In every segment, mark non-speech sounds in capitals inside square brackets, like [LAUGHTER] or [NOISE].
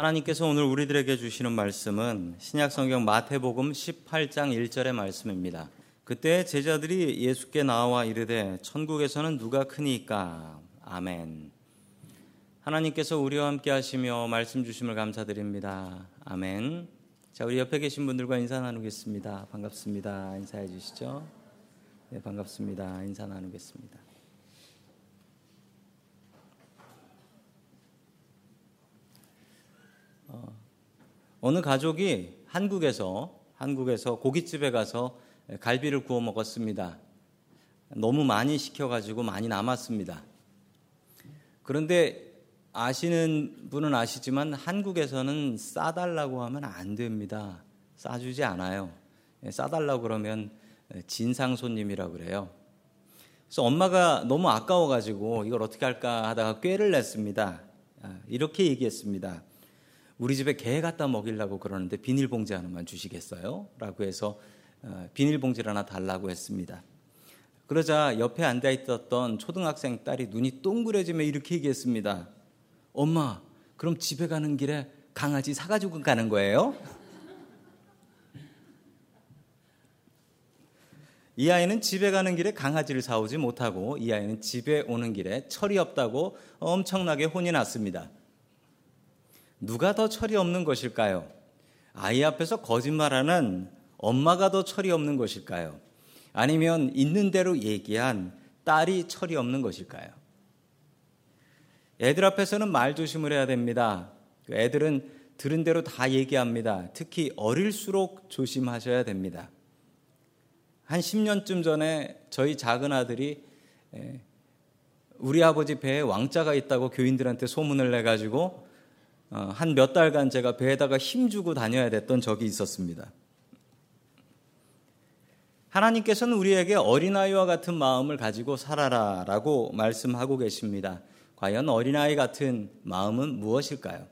하나님께서 오늘 우리들에게 주시는 말씀은 신약성경 마태복음 18장 1절의 말씀입니다. 그때 제자들이 예수께 나와 이르되 천국에서는 누가 크니까 아멘. 하나님께서 우리와 함께 하시며 말씀 주심을 감사드립니다. 아멘. 자, 우리 옆에 계신 분들과 인사 나누겠습니다. 반갑습니다. 인사해 주시죠. 네, 반갑습니다. 인사 나누겠습니다. 어, 어느 가족이 한국에서 한국에서 고깃집에 가서 갈비를 구워 먹었습니다. 너무 많이 시켜가지고 많이 남았습니다. 그런데 아시는 분은 아시지만 한국에서는 싸달라고 하면 안 됩니다. 싸주지 않아요. 예, 싸달라고 그러면 진상 손님이라고 그래요. 그래서 엄마가 너무 아까워가지고 이걸 어떻게 할까 하다가 꾀를 냈습니다. 아, 이렇게 얘기했습니다. 우리 집에 개 갖다 먹이려고 그러는데 비닐봉지 하나만 주시겠어요? 라고 해서 어, 비닐봉지를 하나 달라고 했습니다. 그러자 옆에 앉아 있었던 초등학생 딸이 눈이 동그래지며 이렇게 얘기했습니다. 엄마, 그럼 집에 가는 길에 강아지 사가지고 가는 거예요? 이 아이는 집에 가는 길에 강아지를 사오지 못하고 이 아이는 집에 오는 길에 철이 없다고 엄청나게 혼이 났습니다. 누가 더 철이 없는 것일까요? 아이 앞에서 거짓말하는 엄마가 더 철이 없는 것일까요? 아니면 있는 대로 얘기한 딸이 철이 없는 것일까요? 애들 앞에서는 말 조심을 해야 됩니다. 그 애들은 들은 대로 다 얘기합니다. 특히 어릴수록 조심하셔야 됩니다. 한 10년쯤 전에 저희 작은 아들이 우리 아버지 배에 왕자가 있다고 교인들한테 소문을 내가지고 어, 한 몇 달간 제가 배에다가 힘주고 다녀야 됐던 적이 있었습니다. 하나님께서는 우리에게 어린아이와 같은 마음을 가지고 살아라 라고 말씀하고 계십니다. 과연 어린아이 같은 마음은 무엇일까요?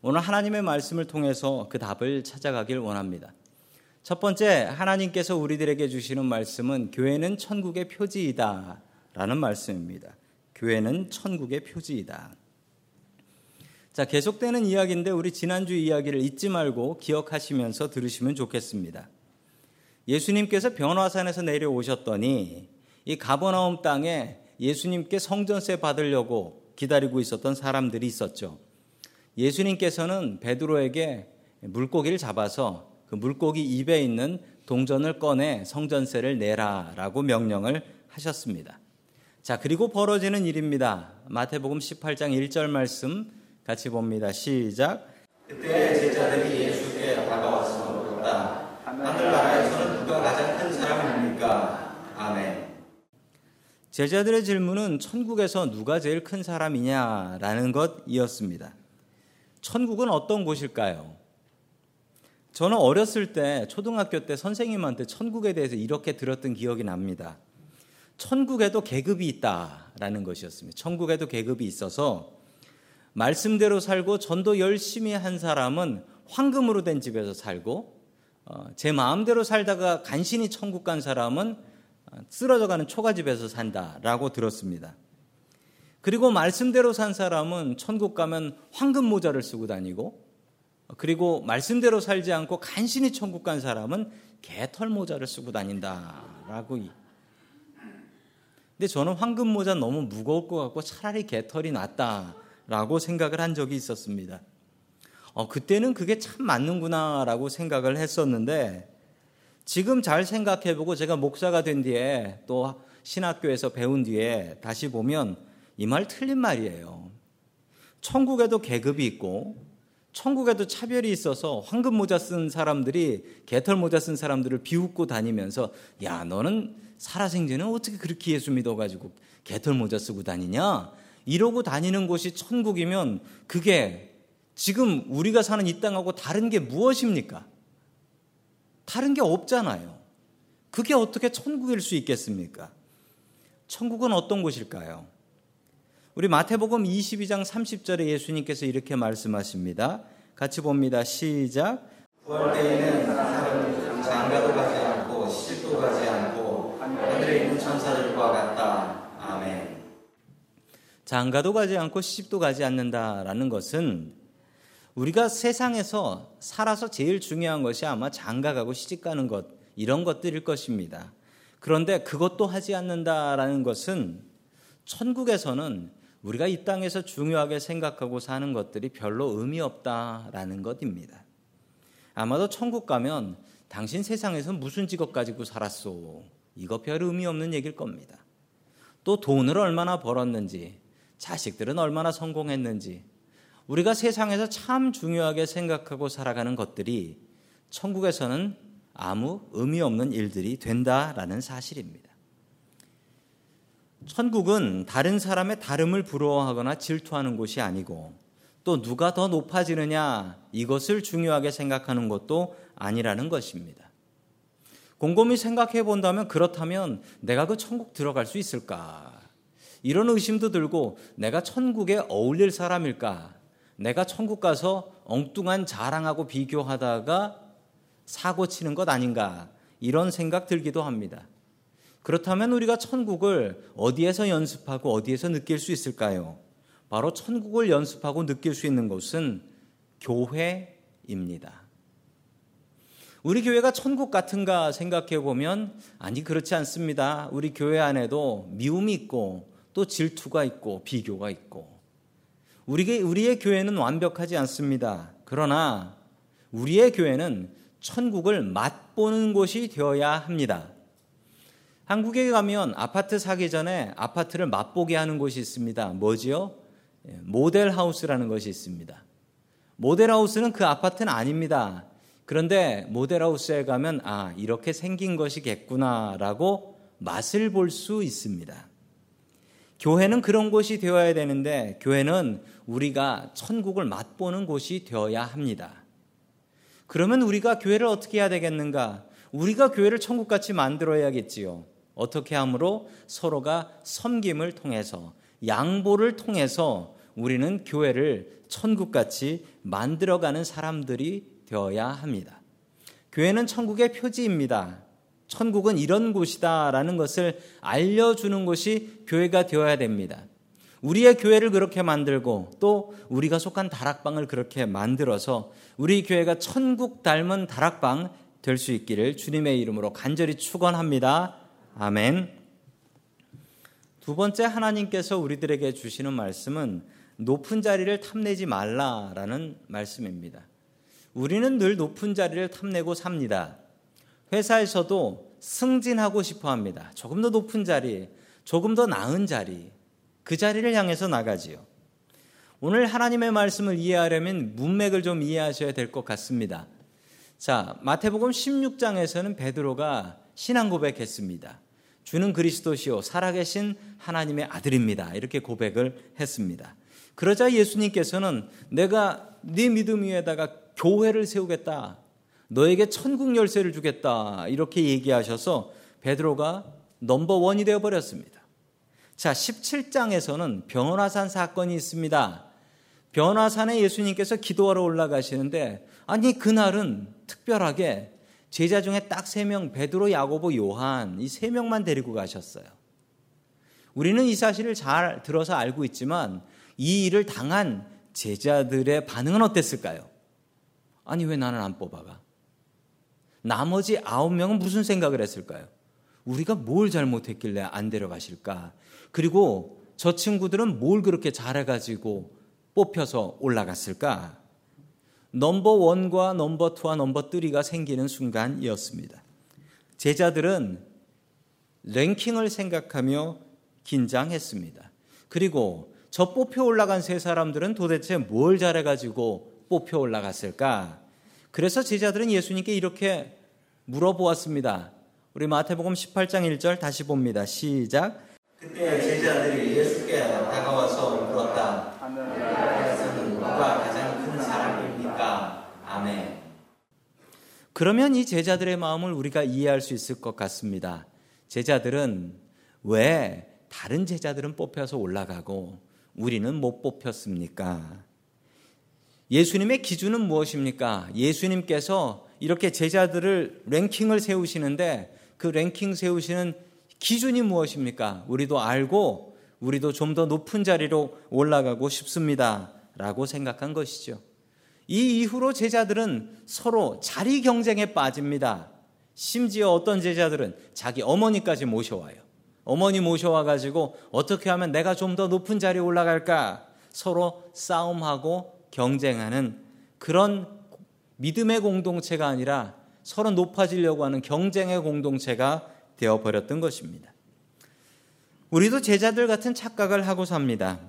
오늘 하나님의 말씀을 통해서 그 답을 찾아가길 원합니다. 첫 번째, 하나님께서 우리들에게 주시는 말씀은 교회는 천국의 표지이다 라는 말씀입니다. 교회는 천국의 표지이다. 자, 계속되는 이야기인데 우리 지난주 이야기를 잊지 말고 기억하시면서 들으시면 좋겠습니다. 예수님께서 변화산에서 내려오셨더니 이 가버나움 땅에 예수님께 성전세 받으려고 기다리고 있었던 사람들이 있었죠. 예수님께서는 베드로에게 물고기를 잡아서 그 물고기 입에 있는 동전을 꺼내 성전세를 내라라고 명령을 하셨습니다. 자, 그리고 벌어지는 일입니다. 마태복음 18장 1절 말씀 같이 봅니다. 시작. 그때 제자들이 예수께 다가와서 물었다. 하늘나라에서는 누가 가장 큰 사람입니까? 아멘. 제자들의 질문은 천국에서 누가 제일 큰 사람이냐라는 것이었습니다. 천국은 어떤 곳일까요? 저는 어렸을 때 초등학교 때 선생님한테 천국에 대해서 이렇게 들었던 기억이 납니다. 천국에도 계급이 있다라는 것이었습니다. 천국에도 계급이 있어서 말씀대로 살고 전도 열심히 한 사람은 황금으로 된 집에서 살고 어, 제 마음대로 살다가 간신히 천국 간 사람은 어, 쓰러져가는 초가집에서 산다라고 들었습니다. 그리고 말씀대로 산 사람은 천국 가면 황금 모자를 쓰고 다니고 어, 그리고 말씀대로 살지 않고 간신히 천국 간 사람은 개털 모자를 쓰고 다닌다라고. 근데 저는 황금 모자 너무 무거울 것 같고 차라리 개털이 낫다. 라고 생각을 한 적이 있었습니다. 어, 그때는 그게 참 맞는구나 라고 생각을 했었는데 지금 잘 생각해보고 제가 목사가 된 뒤에 또 신학교에서 배운 뒤에 다시 보면 이 말 틀린 말이에요. 천국에도 계급이 있고 천국에도 차별이 있어서 황금 모자 쓴 사람들이 개털 모자 쓴 사람들을 비웃고 다니면서 야 너는 살아생전에 어떻게 그렇게 예수 믿어가지고 개털 모자 쓰고 다니냐 이러고 다니는 곳이 천국이면 그게 지금 우리가 사는 이 땅하고 다른 게 무엇입니까? 다른 게 없잖아요. 그게 어떻게 천국일 수 있겠습니까? 천국은 어떤 곳일까요? 우리 마태복음 22장 30절에 예수님께서 이렇게 말씀하십니다. 같이 봅니다. 시작. 구할 때에는 사람이 장가도 가지 않고 시집도 가지 않고 하늘에 있는 천사들과 같다. 장가도 가지 않고 시집도 가지 않는다라는 것은 우리가 세상에서 살아서 제일 중요한 것이 아마 장가 가고 시집 가는 것, 이런 것들일 것입니다. 그런데 그것도 하지 않는다라는 것은 천국에서는 우리가 이 땅에서 중요하게 생각하고 사는 것들이 별로 의미 없다라는 것입니다. 아마도 천국 가면 당신 세상에서 무슨 직업 가지고 살았소? 이거 별 의미 없는 얘기일 겁니다. 또 돈을 얼마나 벌었는지, 자식들은 얼마나 성공했는지, 우리가 세상에서 참 중요하게 생각하고 살아가는 것들이 천국에서는 아무 의미 없는 일들이 된다라는 사실입니다. 천국은 다른 사람의 다름을 부러워하거나 질투하는 곳이 아니고 또 누가 더 높아지느냐 이것을 중요하게 생각하는 것도 아니라는 것입니다. 곰곰이 생각해 본다면 그렇다면 내가 그 천국 들어갈 수 있을까? 이런 의심도 들고 내가 천국에 어울릴 사람일까? 내가 천국 가서 엉뚱한 자랑하고 비교하다가 사고 치는 것 아닌가? 이런 생각 들기도 합니다. 그렇다면 우리가 천국을 어디에서 연습하고 어디에서 느낄 수 있을까요? 바로 천국을 연습하고 느낄 수 있는 곳은 교회입니다. 우리 교회가 천국 같은가 생각해 보면 아니 그렇지 않습니다. 우리 교회 안에도 미움이 있고 또 질투가 있고 비교가 있고 우리 우리의 교회는 완벽하지 않습니다. 그러나 우리의 교회는 천국을 맛보는 곳이 되어야 합니다. 한국에 가면 아파트 사기 전에 아파트를 맛보게 하는 곳이 있습니다. 뭐지요? 예, 모델 하우스라는 것이 있습니다. 모델 하우스는 그 아파트는 아닙니다. 그런데 모델 하우스에 가면 아, 이렇게 생긴 것이겠구나라고 맛을 볼 수 있습니다. 교회는 그런 곳이 되어야 되는데 교회는 우리가 천국을 맛보는 곳이 되어야 합니다. 그러면 우리가 교회를 어떻게 해야 되겠는가? 우리가 교회를 천국같이 만들어야겠지요. 어떻게 함으로 서로가 섬김을 통해서 양보를 통해서 우리는 교회를 천국같이 만들어가는 사람들이 되어야 합니다. 교회는 천국의 표지입니다. 천국은 이런 곳이다라는 것을 알려주는 곳이 교회가 되어야 됩니다. 우리의 교회를 그렇게 만들고 또 우리가 속한 다락방을 그렇게 만들어서 우리 교회가 천국 닮은 다락방 될 수 있기를 주님의 이름으로 간절히 축원합니다. 아멘. 두 번째 하나님께서 우리들에게 주시는 말씀은 높은 자리를 탐내지 말라라는 말씀입니다. 우리는 늘 높은 자리를 탐내고 삽니다. 회사에서도 승진하고 싶어 합니다. 조금 더 높은 자리, 조금 더 나은 자리, 그 자리를 향해서 나가지요. 오늘 하나님의 말씀을 이해하려면 문맥을 좀 이해하셔야 될 것 같습니다. 자, 마태복음 16장에서는 베드로가 신앙 고백했습니다. 주는 그리스도시요 살아계신 하나님의 아들입니다. 이렇게 고백을 했습니다. 그러자 예수님께서는 내가 네 믿음 위에다가 교회를 세우겠다. 너에게 천국 열쇠를 주겠다. 이렇게 얘기하셔서 베드로가 넘버 원이 되어 버렸습니다. 자, 17장에서는 변화산 사건이 있습니다. 변화산에 예수님께서 기도하러 올라가시는데 아니 그날은 특별하게 제자 중에 딱 세 명, 베드로, 야고보, 요한 이 세 명만 데리고 가셨어요. 우리는 이 사실을 잘 들어서 알고 있지만 이 일을 당한 제자들의 반응은 어땠을까요? 아니 왜 나는 안 뽑아가? 나머지 아홉 명은 무슨 생각을 했을까요? 우리가 뭘 잘못했길래 안 데려가실까? 그리고 저 친구들은 뭘 그렇게 잘해가지고 뽑혀서 올라갔을까? number one과 number two와 number three가 생기는 순간이었습니다. 제자들은 랭킹을 생각하며 긴장했습니다. 그리고 저 뽑혀 올라간 세 사람들은 도대체 뭘 잘해가지고 뽑혀 올라갔을까? 그래서 제자들은 예수님께 이렇게 물어보았습니다. 우리 마태복음 18장 1절 다시 봅니다. 시작. 그때 제자들이 예수께 다가와서 물었다. 하늘에서는 누가 가장 큰 사람입니까? 아멘. 그러면 이 제자들의 마음을 우리가 이해할 수 있을 것 같습니다. 제자들은 왜 다른 제자들은 뽑혀서 올라가고 우리는 못 뽑혔습니까? 예수님의 기준은 무엇입니까? 예수님께서 이렇게 제자들을 랭킹을 세우시는데 그 랭킹 세우시는 기준이 무엇입니까? 우리도 알고 우리도 좀 더 높은 자리로 올라가고 싶습니다. 라고 생각한 것이죠. 이 이후로 제자들은 서로 자리 경쟁에 빠집니다. 심지어 어떤 제자들은 자기 어머니까지 모셔와요. 어머니 모셔와 가지고 어떻게 하면 내가 좀 더 높은 자리에 올라갈까 서로 싸움하고 경쟁하는 그런 믿음의 공동체가 아니라 서로 높아지려고 하는 경쟁의 공동체가 되어 버렸던 것입니다. 우리도 제자들 같은 착각을 하고 삽니다.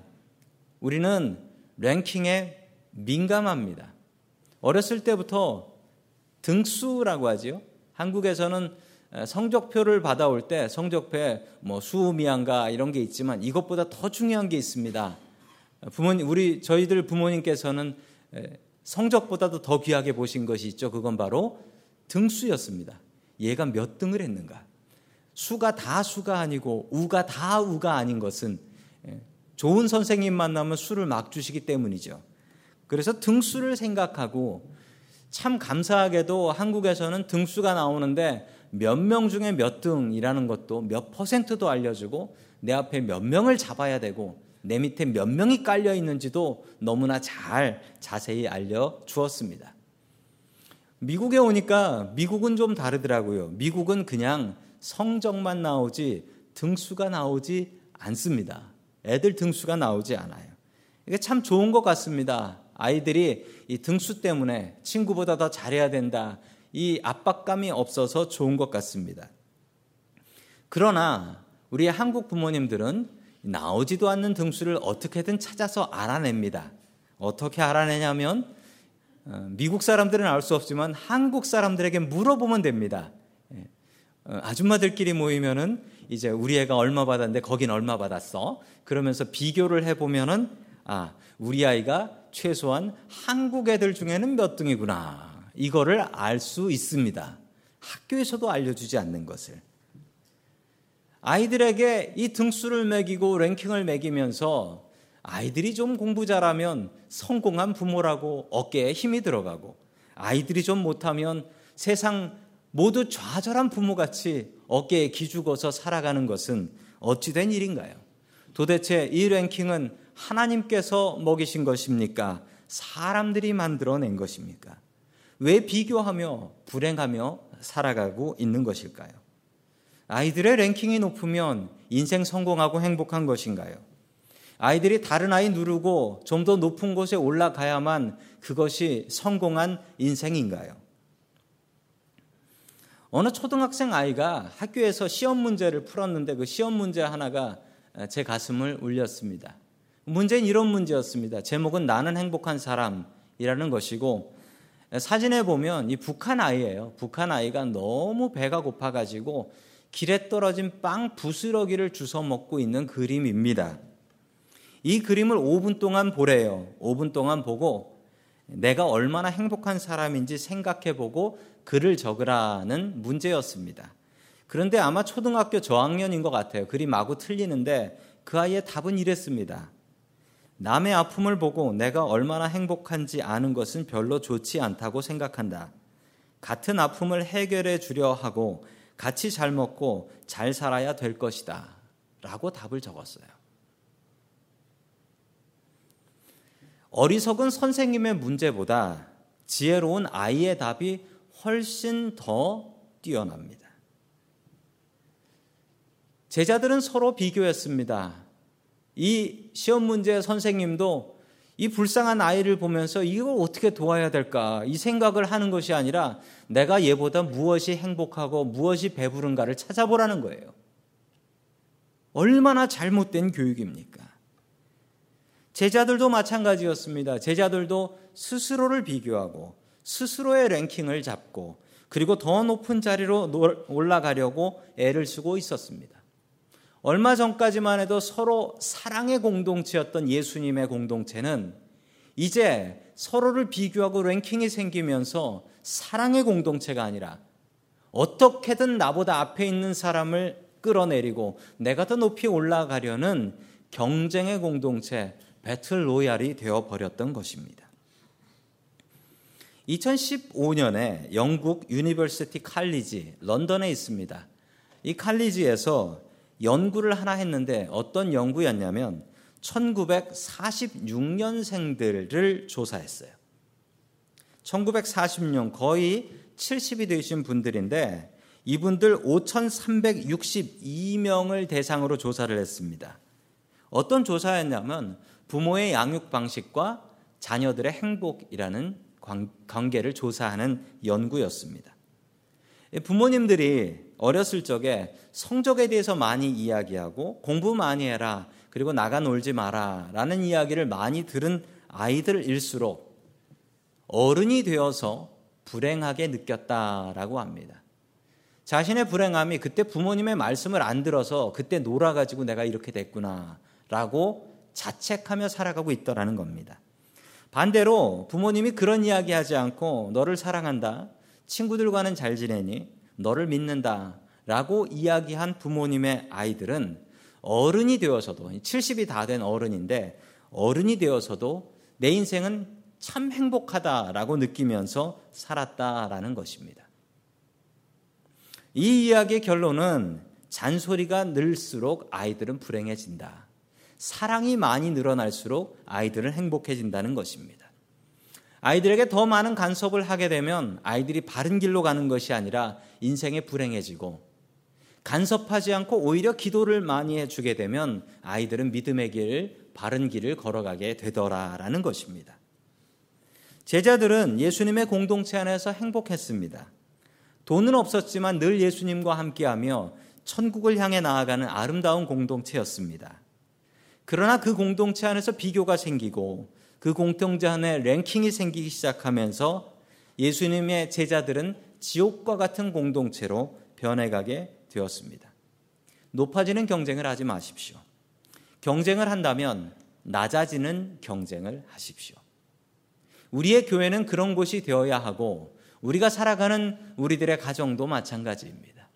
우리는 랭킹에 민감합니다. 어렸을 때부터 등수라고 하지요. 한국에서는 성적표를 받아올 때 성적표에 뭐 수미양가 이런 게 있지만 이것보다 더 중요한 게 있습니다. 부모님 우리 저희들 부모님께서는 성적보다도 더 귀하게 보신 것이 있죠. 그건 바로 등수였습니다. 얘가 몇 등을 했는가? 수가 다 수가 아니고 우가 다 우가 아닌 것은 좋은 선생님 만나면 수를 막 주시기 때문이죠. 그래서 등수를 생각하고 참 감사하게도 한국에서는 등수가 나오는데 몇 명 중에 몇 등이라는 것도 몇 퍼센트도 알려주고 내 앞에 몇 명을 잡아야 되고 내 밑에 몇 명이 깔려 있는지도 너무나 잘 자세히 알려 주었습니다. 미국에 오니까 미국은 좀 다르더라고요. 미국은 그냥 성적만 나오지 등수가 나오지 않습니다. 애들 등수가 나오지 않아요. 이게 참 좋은 것 같습니다. 아이들이 이 등수 때문에 친구보다 더 잘해야 된다. 이 압박감이 없어서 좋은 것 같습니다. 그러나 우리 한국 부모님들은 나오지도 않는 등수를 어떻게든 찾아서 알아냅니다. 어떻게 알아내냐면 어, 미국 사람들은 알 수 없지만 한국 사람들에게 물어보면 됩니다. 예. 어, 아줌마들끼리 모이면은 이제 우리 애가 얼마 받았는데 거긴 얼마 받았어. 그러면서 비교를 해보면은 아 우리 아이가 최소한 한국 애들 중에는 몇 등이구나. 이거를 알 수 있습니다. 학교에서도 알려주지 않는 것을. 아이들에게 이 등수를 매기고 랭킹을 매기면서 아이들이 좀 공부 잘하면 성공한 부모라고 어깨에 힘이 들어가고 아이들이 좀 못하면 세상 모두 좌절한 부모같이 어깨에 기죽어서 살아가는 것은 어찌된 일인가요? 도대체 이 랭킹은 하나님께서 먹이신 것입니까? 사람들이 만들어낸 것입니까? 왜 비교하며 불행하며 살아가고 있는 것일까요? 아이들의 랭킹이 높으면 인생 성공하고 행복한 것인가요? 아이들이 다른 아이 누르고 좀 더 높은 곳에 올라가야만 그것이 성공한 인생인가요? 어느 초등학생 아이가 학교에서 시험 문제를 풀었는데 그 시험 문제 하나가 제 가슴을 울렸습니다. 문제는 이런 문제였습니다. 제목은 나는 행복한 사람이라는 것이고 사진에 보면 이 북한 아이예요. 북한 아이가 너무 배가 고파가지고 길에 떨어진 빵 부스러기를 주워 먹고 있는 그림입니다. 이 그림을 5분 동안 보래요. 5분 동안 보고 내가 얼마나 행복한 사람인지 생각해 보고 글을 적으라는 문제였습니다. 그런데 아마 초등학교 저학년인 것 같아요. 그림 마구 틀리는데 그 아이의 답은 이랬습니다. 남의 아픔을 보고 내가 얼마나 행복한지 아는 것은 별로 좋지 않다고 생각한다. 같은 아픔을 해결해 주려 하고 같이 잘 먹고 잘 살아야 될 것이다. 라고 답을 적었어요. 어리석은 선생님의 문제보다 지혜로운 아이의 답이 훨씬 더 뛰어납니다. 제자들은 서로 비교했습니다. 이 시험 문제 선생님도 이 불쌍한 아이를 보면서 이걸 어떻게 도와야 될까 이 생각을 하는 것이 아니라 내가 얘보다 무엇이 행복하고 무엇이 배부른가를 찾아보라는 거예요. 얼마나 잘못된 교육입니까? 제자들도 마찬가지였습니다. 제자들도 스스로를 비교하고 스스로의 랭킹을 잡고 그리고 더 높은 자리로 올라가려고 애를 쓰고 있었습니다. 얼마 전까지만 해도 서로 사랑의 공동체였던 예수님의 공동체는 이제 서로를 비교하고 랭킹이 생기면서 사랑의 공동체가 아니라 어떻게든 나보다 앞에 있는 사람을 끌어내리고 내가 더 높이 올라가려는 경쟁의 공동체, battle royale이 되어 버렸던 것입니다. 2015년에 영국 유니버시티 칼리지 런던에 있습니다. 이 칼리지에서 연구를 하나 했는데 어떤 연구였냐면 1946년생들을 조사했어요. 1940년 거의 70이 되신 분들인데 이분들 5,362명을 대상으로 조사를 했습니다. 어떤 조사였냐면 부모의 양육 방식과 자녀들의 행복이라는 관계를 조사하는 연구였습니다. 부모님들이 어렸을 적에 성적에 대해서 많이 이야기하고 공부 많이 해라 그리고 나가 놀지 마라 라는 이야기를 많이 들은 아이들일수록 어른이 되어서 불행하게 느꼈다라고 합니다. 자신의 불행함이 그때 부모님의 말씀을 안 들어서 그때 놀아가지고 내가 이렇게 됐구나 라고 자책하며 살아가고 있더라는 겁니다. 반대로 부모님이 그런 이야기 하지 않고 너를 사랑한다. 친구들과는 잘 지내니? 너를 믿는다. 라고 이야기한 부모님의 아이들은 어른이 되어서도 70이 다 된 어른인데 어른이 되어서도 내 인생은 참 행복하다라고 느끼면서 살았다라는 것입니다. 이 이야기의 결론은 잔소리가 늘수록 아이들은 불행해진다. 사랑이 많이 늘어날수록 아이들은 행복해진다는 것입니다. 아이들에게 더 많은 간섭을 하게 되면 아이들이 바른 길로 가는 것이 아니라 인생에 불행해지고 간섭하지 않고 오히려 기도를 많이 해주게 되면 아이들은 믿음의 길, 바른 길을 걸어가게 되더라라는 것입니다. 제자들은 예수님의 공동체 안에서 행복했습니다. 돈은 없었지만 늘 예수님과 함께하며 천국을 향해 나아가는 아름다운 공동체였습니다. 그러나 그 공동체 안에서 비교가 생기고 그 공동체 안에 랭킹이 생기기 시작하면서 예수님의 제자들은 지옥과 같은 공동체로 변해가게 되었습니다. 높아지는 경쟁을 하지 마십시오. 경쟁을 한다면 낮아지는 경쟁을 하십시오. 우리의 교회는 그런 곳이 되어야 하고 우리가 살아가는 우리들의 가정도 마찬가지입니다.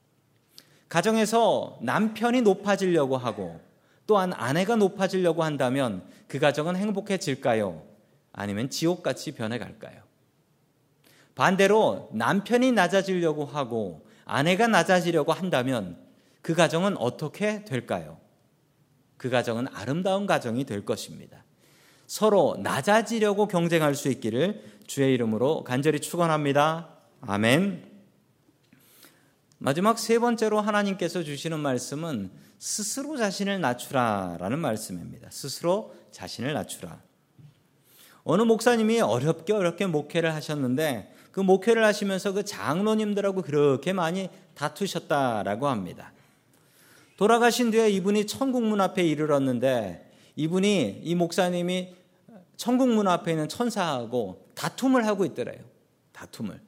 가정에서 남편이 높아지려고 하고 또한 아내가 높아지려고 한다면 그 가정은 행복해질까요? 아니면 지옥같이 변해갈까요? 반대로 남편이 낮아지려고 하고 아내가 낮아지려고 한다면 그 가정은 어떻게 될까요? 그 가정은 아름다운 가정이 될 것입니다. 서로 낮아지려고 경쟁할 수 있기를 주의 이름으로 간절히 축원합니다. 아멘. 마지막 세 번째로 하나님께서 주시는 말씀은 스스로 자신을 낮추라라는 말씀입니다. 스스로 자신을 낮추라. 어느 목사님이 어렵게 어렵게 목회를 하셨는데 그 목회를 하시면서 그 장로님들하고 그렇게 많이 다투셨다라고 합니다. 돌아가신 뒤에 이분이 천국 문 앞에 이르렀는데 이분이 이 목사님이 천국 문 앞에 있는 천사하고 다툼을 하고 있더래요. 다툼을.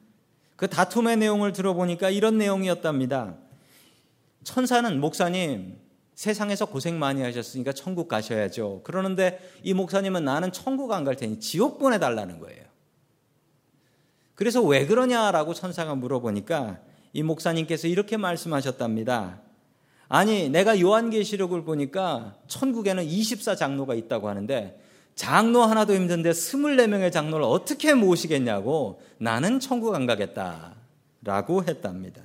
그 다툼의 내용을 들어보니까 이런 내용이었답니다. 천사는 목사님 세상에서 고생 많이 하셨으니까 천국 가셔야죠. 그러는데 이 목사님은 나는 천국 안 갈 테니 지옥 보내달라는 거예요. 그래서 왜 그러냐라고 천사가 물어보니까 이 목사님께서 이렇게 말씀하셨답니다. 아니, 내가 요한계시록을 보니까 천국에는 24장로가 있다고 하는데 장로 하나도 힘든데 24명의 장로를 어떻게 모시겠냐고 나는 천국 안 가겠다. 라고 했답니다.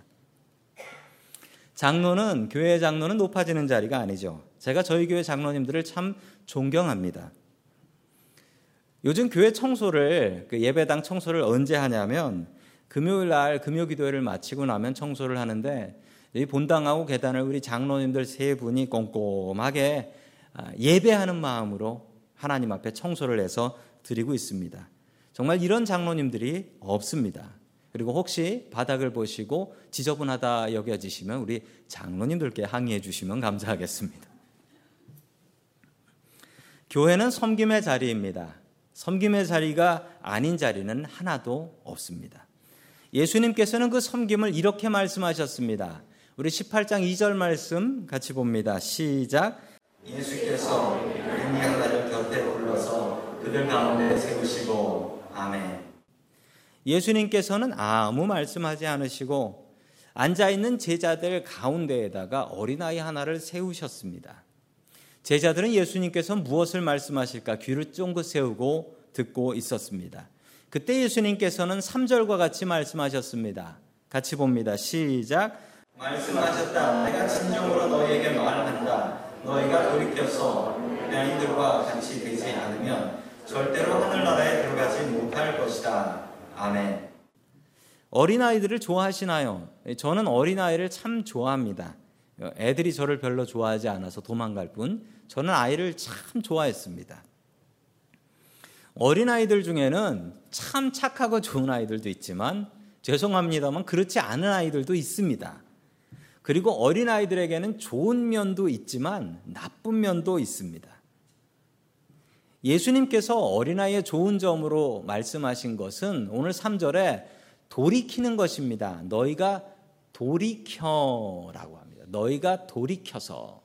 장로는, 교회 장로는 높아지는 자리가 아니죠. 제가 저희 교회 장로님들을 참 존경합니다. 요즘 교회 청소를, 그 예배당 청소를 언제 하냐면 금요일 날 금요 기도회를 마치고 나면 청소를 하는데 이 본당하고 계단을 우리 장로님들 세 분이 꼼꼼하게 아, 예배하는 마음으로 하나님 앞에 청소를 해서 드리고 있습니다. 정말 이런 장로님들이 없습니다. 그리고 혹시 바닥을 보시고 지저분하다 여겨지시면 우리 장로님들께 항의해 주시면 감사하겠습니다. 교회는 섬김의 자리입니다. 섬김의 자리가 아닌 자리는 하나도 없습니다. 예수님께서는 그 섬김을 이렇게 말씀하셨습니다. 우리 18장 2절 말씀 같이 봅니다. 시작. 예수께서 인양자를 곁에 불러서 그들 가운데 세우시고 아멘. 예수님께서는 아무 말씀하지 않으시고 앉아 있는 제자들 가운데에다가 어린아이 하나를 세우셨습니다. 제자들은 예수님께서 무엇을 말씀하실까 귀를 쫑긋 세우고 듣고 있었습니다. 그때 예수님께서는 3절과 같이 말씀하셨습니다. 같이 봅니다. 시작. 말씀하셨다. 내가 진정으로 너희에게 말한다. 너희가 돌이켜서 유대인들과 같이 되지 않으면 절대로 하늘나라에 들어가지 못할 것이다. 아멘. 어린아이들을 좋아하시나요? 저는 어린아이를 참 좋아합니다. 애들이 저를 별로 좋아하지 않아서 도망갈 뿐, 저는 아이를 참 좋아했습니다. 어린아이들 중에는 참 착하고 좋은 아이들도 있지만, 죄송합니다만 그렇지 않은 아이들도 있습니다. 그리고 어린아이들에게는 좋은 면도 있지만 나쁜 면도 있습니다. 예수님께서 어린아이의 좋은 점으로 말씀하신 것은 오늘 3절에 돌이키는 것입니다. 너희가 돌이켜라고 합니다. 너희가 돌이켜서.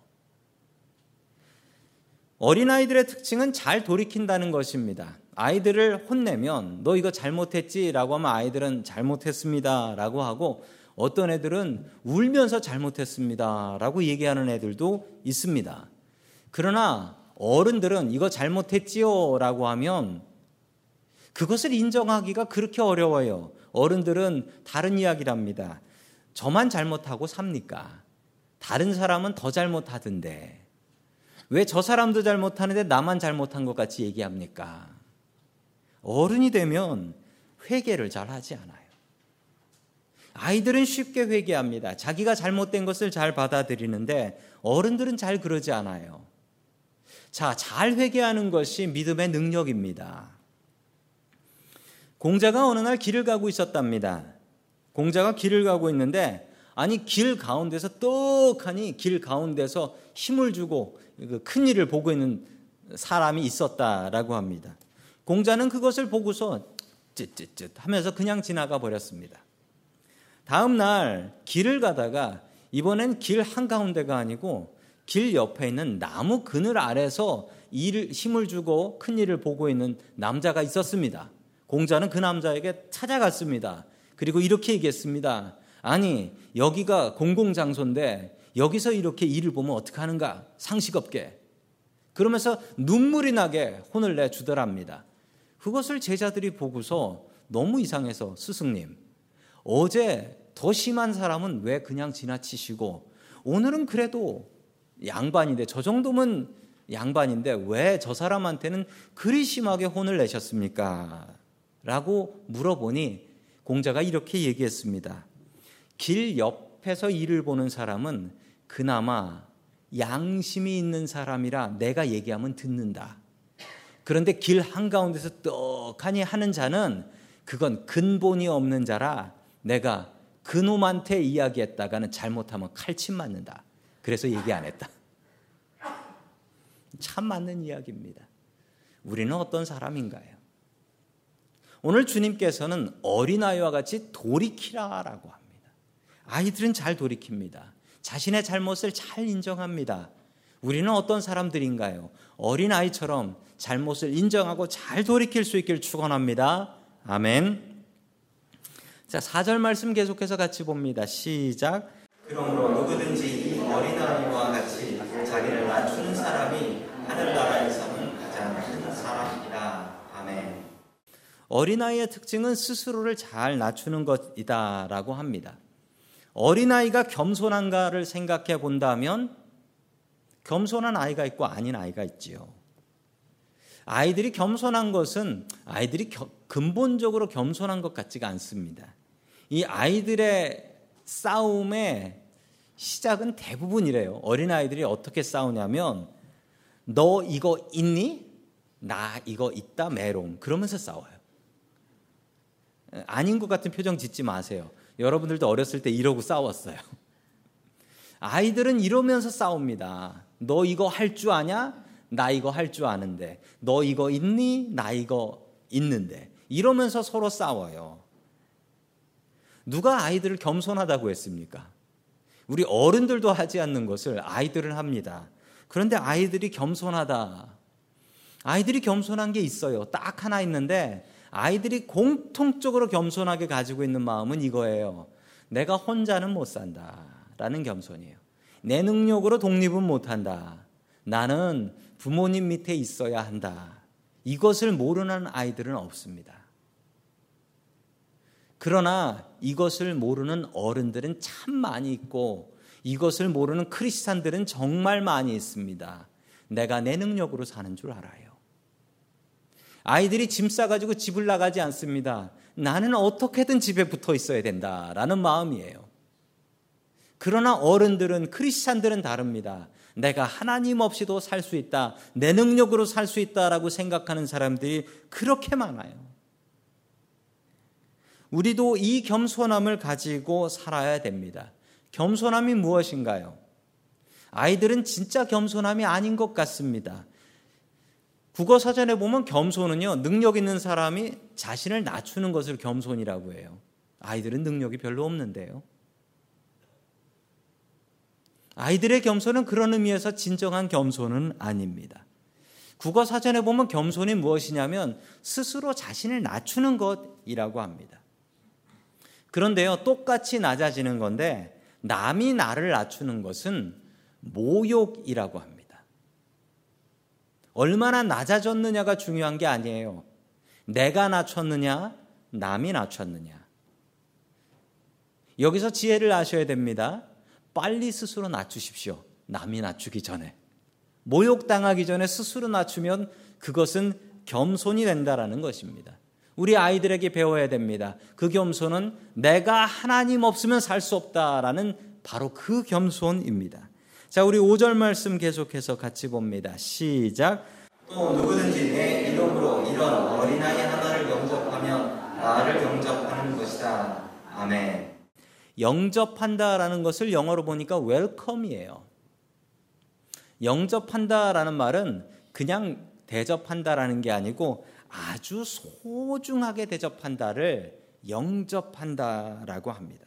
어린아이들의 특징은 잘 돌이킨다는 것입니다. 아이들을 혼내면 너 이거 잘못했지 라고 하면 아이들은 잘못했습니다 라고 하고 어떤 애들은 울면서 잘못했습니다 라고 얘기하는 애들도 있습니다. 그러나 어른들은 이거 잘못했지요 라고 하면 그것을 인정하기가 그렇게 어려워요. 어른들은 다른 이야기랍니다. 저만 잘못하고 삽니까? 다른 사람은 더 잘못하던데. 왜 저 사람도 잘못하는데 나만 잘못한 것 같이 얘기합니까? 어른이 되면 회개를 잘 하지 않아요. 아이들은 쉽게 회개합니다. 자기가 잘못된 것을 잘 받아들이는데 어른들은 잘 그러지 않아요. 자, 잘 회개하는 것이 믿음의 능력입니다. 공자가 어느 날 길을 가고 있었답니다. 공자가 길을 가고 있는데 아니 길 가운데서 떡하니 길 가운데서 힘을 주고 그큰 일을 보고 있는 사람이 있었다라고 합니다. 공자는 그것을 보고서 쯧쯧쯧 하면서 그냥 지나가 버렸습니다. 다음 날 길을 가다가 이번엔 길 한가운데가 아니고 길 옆에 있는 나무 그늘 아래서 일을 힘을 주고 큰 일을 보고 있는 남자가 있었습니다. 공자는 그 남자에게 찾아갔습니다. 그리고 이렇게 얘기했습니다. 아니, 여기가 공공장소인데 여기서 이렇게 일을 보면 어떻게 하는가? 상식 없게. 그러면서 눈물이 나게 혼을 내 주더랍니다. 그것을 제자들이 보고서 너무 이상해서 스승님, 어제 더 심한 사람은 왜 그냥 지나치시고 오늘은 그래도 양반인데 저 정도면 양반인데 왜 저 사람한테는 그리 심하게 혼을 내셨습니까? 라고 물어보니 공자가 이렇게 얘기했습니다. 길 옆에서 일을 보는 사람은 그나마 양심이 있는 사람이라 내가 얘기하면 듣는다. 그런데 길 한가운데서 떡하니 하는 자는 그건 근본이 없는 자라 내가 그놈한테 이야기했다가는 잘못하면 칼침 맞는다. 그래서 얘기 안 했다. 참 맞는 이야기입니다. 우리는 어떤 사람인가요? 오늘 주님께서는 어린아이와 같이 돌이키라라고 합니다. 아이들은 잘 돌이킵니다. 자신의 잘못을 잘 인정합니다. 우리는 어떤 사람들인가요? 어린아이처럼 잘못을 인정하고 잘 돌이킬 수 있길 축원합니다. 아멘. 자, 4절 말씀 계속해서 같이 봅니다. 시작. 그러므로 누구든지 이 어린아이와 같이 자기를 낮추는 사람이 하늘나라에서는 가장 큰 사람이다. 아멘. 어린아이의 특징은 스스로를 잘 낮추는 것이다라고 합니다. 어린아이가 겸손한가를 생각해 본다면 겸손한 아이가 있고 아닌 아이가 있지요. 아이들이 겸손한 것은 아이들이 겨, 근본적으로 겸손한 것 같지가 않습니다. 이 아이들의 싸움의 시작은 대부분 이래요. 어린아이들이 어떻게 싸우냐면 너 이거 있니? 나 이거 있다 메롱 그러면서 싸워요. 아닌 것 같은 표정 짓지 마세요. 여러분들도 어렸을 때 이러고 싸웠어요. [LAUGHS] 아이들은 이러면서 싸웁니다. 너 이거 할 줄 아냐? 나 이거 할 줄 아는데. 너 이거 있니? 나 이거 있는데. 이러면서 서로 싸워요. 누가 아이들을 겸손하다고 했습니까? 우리 어른들도 하지 않는 것을 아이들은 합니다. 그런데 아이들이 겸손하다. 아이들이 겸손한 게 있어요. 딱 하나 있는데 아이들이 공통적으로 겸손하게 가지고 있는 마음은 이거예요. 내가 혼자는 못 산다. 라는 겸손이에요. 내 능력으로 독립은 못 한다. 나는 부모님 밑에 있어야 한다. 이것을 모르는 아이들은 없습니다. 그러나 이것을 모르는 어른들은 참 많이 있고 이것을 모르는 크리스찬들은 정말 많이 있습니다. 내가 내 능력으로 사는 줄 알아요. 아이들이 짐 싸가지고 집을 나가지 않습니다. 나는 어떻게든 집에 붙어 있어야 된다라는 마음이에요. 그러나 어른들은 크리스찬들은 다릅니다. 내가 하나님 없이도 살 수 있다. 내 능력으로 살 수 있다라고 생각하는 사람들이 그렇게 많아요. 우리도 이 겸손함을 가지고 살아야 됩니다. 겸손함이 무엇인가요? 아이들은 진짜 겸손함이 아닌 것 같습니다. 국어 사전에 보면 겸손은요, 능력 있는 사람이 자신을 낮추는 것을 겸손이라고 해요. 아이들은 능력이 별로 없는데요. 아이들의 겸손은 그런 의미에서 진정한 겸손은 아닙니다. 국어 사전에 보면 겸손이 무엇이냐면 스스로 자신을 낮추는 것이라고 합니다. 그런데요, 똑같이 낮아지는 건데 남이 나를 낮추는 것은 모욕이라고 합니다. 얼마나 낮아졌느냐가 중요한 게 아니에요. 내가 낮췄느냐, 남이 낮췄느냐. 여기서 지혜를 아셔야 됩니다. 빨리 스스로 낮추십시오. 남이 낮추기 전에. 모욕당하기 전에 스스로 낮추면 그것은 겸손이 된다라는 것입니다. 우리 아이들에게 배워야 됩니다. 그 겸손은 내가 하나님 없으면 살 수 없다라는 바로 그 겸손입니다. 자, 우리 5절 말씀 계속해서 같이 봅니다. 시작. 또 누구든지 내 이름으로 이런 어린아이 하나를 영접하면 나를 영접하는 것이다. 아멘. 영접한다라는 것을 영어로 보니까 웰컴이에요. 영접한다라는 말은 그냥 대접한다라는 게 아니고 아주 소중하게 대접한다를 영접한다라고 합니다.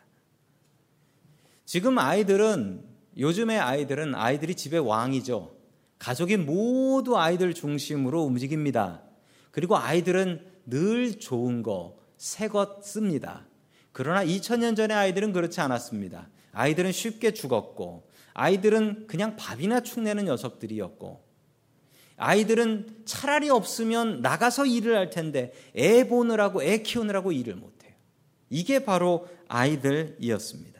지금 아이들은 요즘의 아이들은 아이들이 집의 왕이죠. 가족이 모두 아이들 중심으로 움직입니다. 그리고 아이들은 늘 좋은 거, 새 것 씁니다. 그러나 2000년 전의 아이들은 그렇지 않았습니다. 아이들은 쉽게 죽었고, 아이들은 그냥 밥이나 축내는 녀석들이었고, 아이들은 차라리 없으면 나가서 일을 할 텐데, 애 보느라고, 애 키우느라고 일을 못해요. 이게 바로 아이들이었습니다.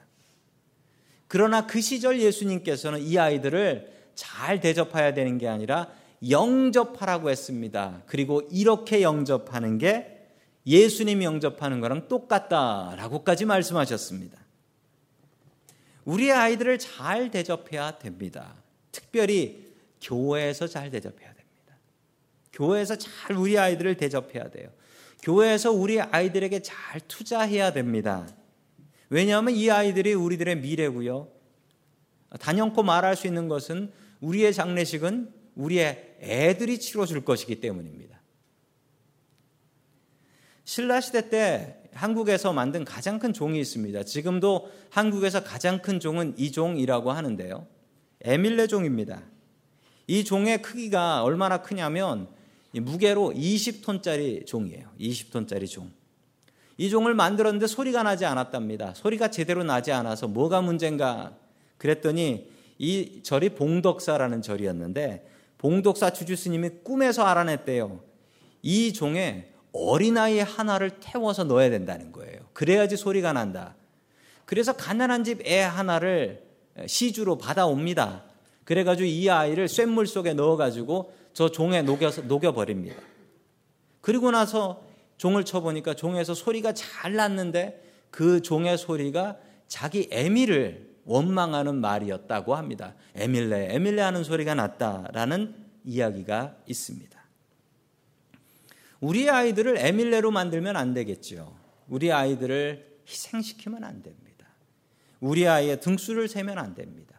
그러나 그 시절 예수님께서는 이 아이들을 잘 대접해야 되는 게 아니라 영접하라고 했습니다. 그리고 이렇게 영접하는 게 예수님 영접하는 거랑 똑같다라고까지 말씀하셨습니다. 우리의 아이들을 잘 대접해야 됩니다. 특별히 교회에서 잘 대접해야 됩니다. 교회에서 잘 우리 아이들을 대접해야 돼요. 교회에서 우리 아이들에게 잘 투자해야 됩니다. 왜냐하면 이 아이들이 우리들의 미래고요. 단연코 말할 수 있는 것은 우리의 장례식은 우리의 애들이 치러줄 것이기 때문입니다. 신라 시대 때 한국에서 만든 가장 큰 종이 있습니다. 지금도 한국에서 가장 큰 종은 이 종이라고 하는데요. 에밀레 종입니다. 이 종의 크기가 얼마나 크냐면 무게로 20톤짜리 종이에요. 20톤짜리 종. 이 종을 만들었는데 소리가 나지 않았답니다. 소리가 제대로 나지 않아서 뭐가 문제인가 그랬더니 이 절이 봉덕사라는 절이었는데 봉덕사 주주스님이 꿈에서 알아냈대요. 이 종에 어린아이 하나를 태워서 넣어야 된다는 거예요. 그래야지 소리가 난다. 그래서 가난한 집 애 하나를 시주로 받아옵니다. 그래가지고 이 아이를 쇳물 속에 넣어가지고 저 종에 녹여서, 녹여버립니다. 그리고 나서 종을 쳐보니까 종에서 소리가 잘 났는데 그 종의 소리가 자기 에미를 원망하는 말이었다고 합니다. 에밀레, 에밀레 하는 소리가 났다라는 이야기가 있습니다. 우리 아이들을 에밀레로 만들면 안 되겠죠. 우리 아이들을 희생시키면 안 됩니다. 우리 아이의 등수를 세면 안 됩니다.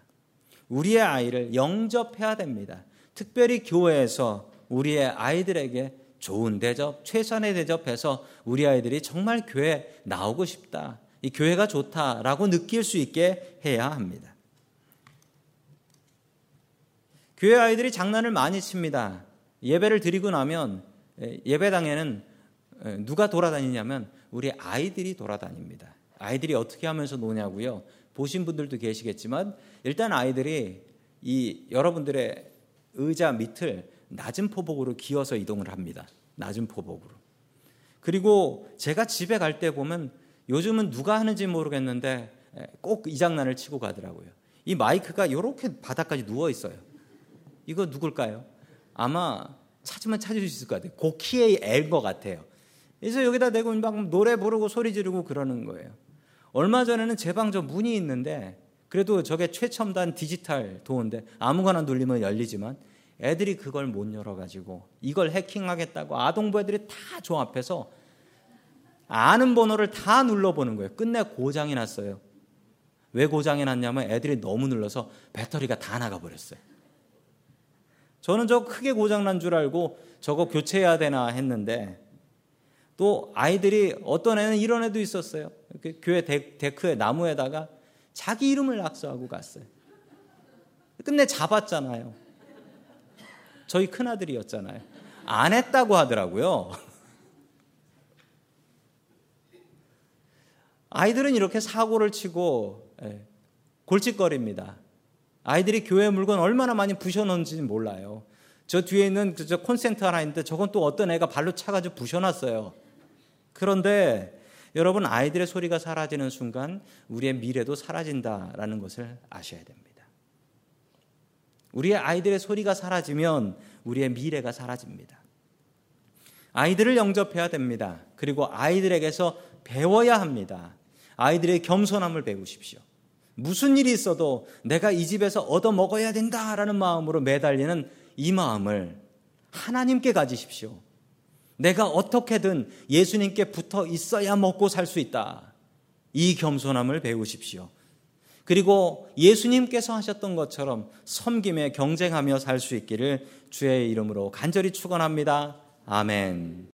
우리의 아이를 영접해야 됩니다. 특별히 교회에서 우리의 아이들에게 좋은 대접, 최선의 대접해서 우리 아이들이 정말 교회 나오고 싶다. 이 교회가 좋다라고 느낄 수 있게 해야 합니다. 교회 아이들이 장난을 많이 칩니다. 예배를 드리고 나면 예배당에는 누가 돌아다니냐면 우리 아이들이 돌아다닙니다. 아이들이 어떻게 하면서 노냐고요. 보신 분들도 계시겠지만 일단 아이들이 이 여러분들의 의자 밑을 낮은 포복으로 기어서 이동을 합니다. 낮은 포복으로. 그리고 제가 집에 갈 때 보면 요즘은 누가 하는지 모르겠는데 꼭 이 장난을 치고 가더라고요. 이 마이크가 이렇게 바닥까지 누워 있어요. 이거 누굴까요? 아마 찾으면 찾을 수 있을 것 같아요. 고키의 L것 같아요. 그래서 여기다 대고 막 노래 부르고 소리 지르고 그러는 거예요. 얼마 전에는 제 방 저 문이 있는데 그래도 저게 최첨단 디지털 도어인데 아무거나 눌리면 열리지만 애들이 그걸 못 열어가지고 이걸 해킹하겠다고 아동부 애들이 다 조합해서 아는 번호를 다 눌러보는 거예요. 끝내 고장이 났어요. 왜 고장이 났냐면 애들이 너무 눌러서 배터리가 다 나가버렸어요. 저는 저 크게 고장난 줄 알고 저거 교체해야 되나 했는데 또 아이들이 어떤 애는 이런 애도 있었어요. 교회 데크에 나무에다가 자기 이름을 낙서하고 갔어요. 끝내 잡았잖아요. 저희 큰아들이었잖아요. 안 했다고 하더라고요. 아이들은 이렇게 사고를 치고 예, 골칫거립니다. 아이들이 교회 물건 얼마나 많이 부셔놓은지 몰라요. 저 뒤에 있는 저 콘센트 하나 있는데 저건 또 어떤 애가 발로 차가지고 부셔놨어요. 그런데 여러분 아이들의 소리가 사라지는 순간 우리의 미래도 사라진다라는 것을 아셔야 됩니다. 우리의 아이들의 소리가 사라지면 우리의 미래가 사라집니다. 아이들을 영접해야 됩니다. 그리고 아이들에게서 배워야 합니다. 아이들의 겸손함을 배우십시오. 무슨 일이 있어도 내가 이 집에서 얻어 먹어야 된다라는 마음으로 매달리는 이 마음을 하나님께 가지십시오. 내가 어떻게든 예수님께 붙어 있어야 먹고 살 수 있다. 이 겸손함을 배우십시오. 그리고 예수님께서 하셨던 것처럼 섬김에 경쟁하며 살 수 있기를 주의 이름으로 간절히 축원합니다. 아멘.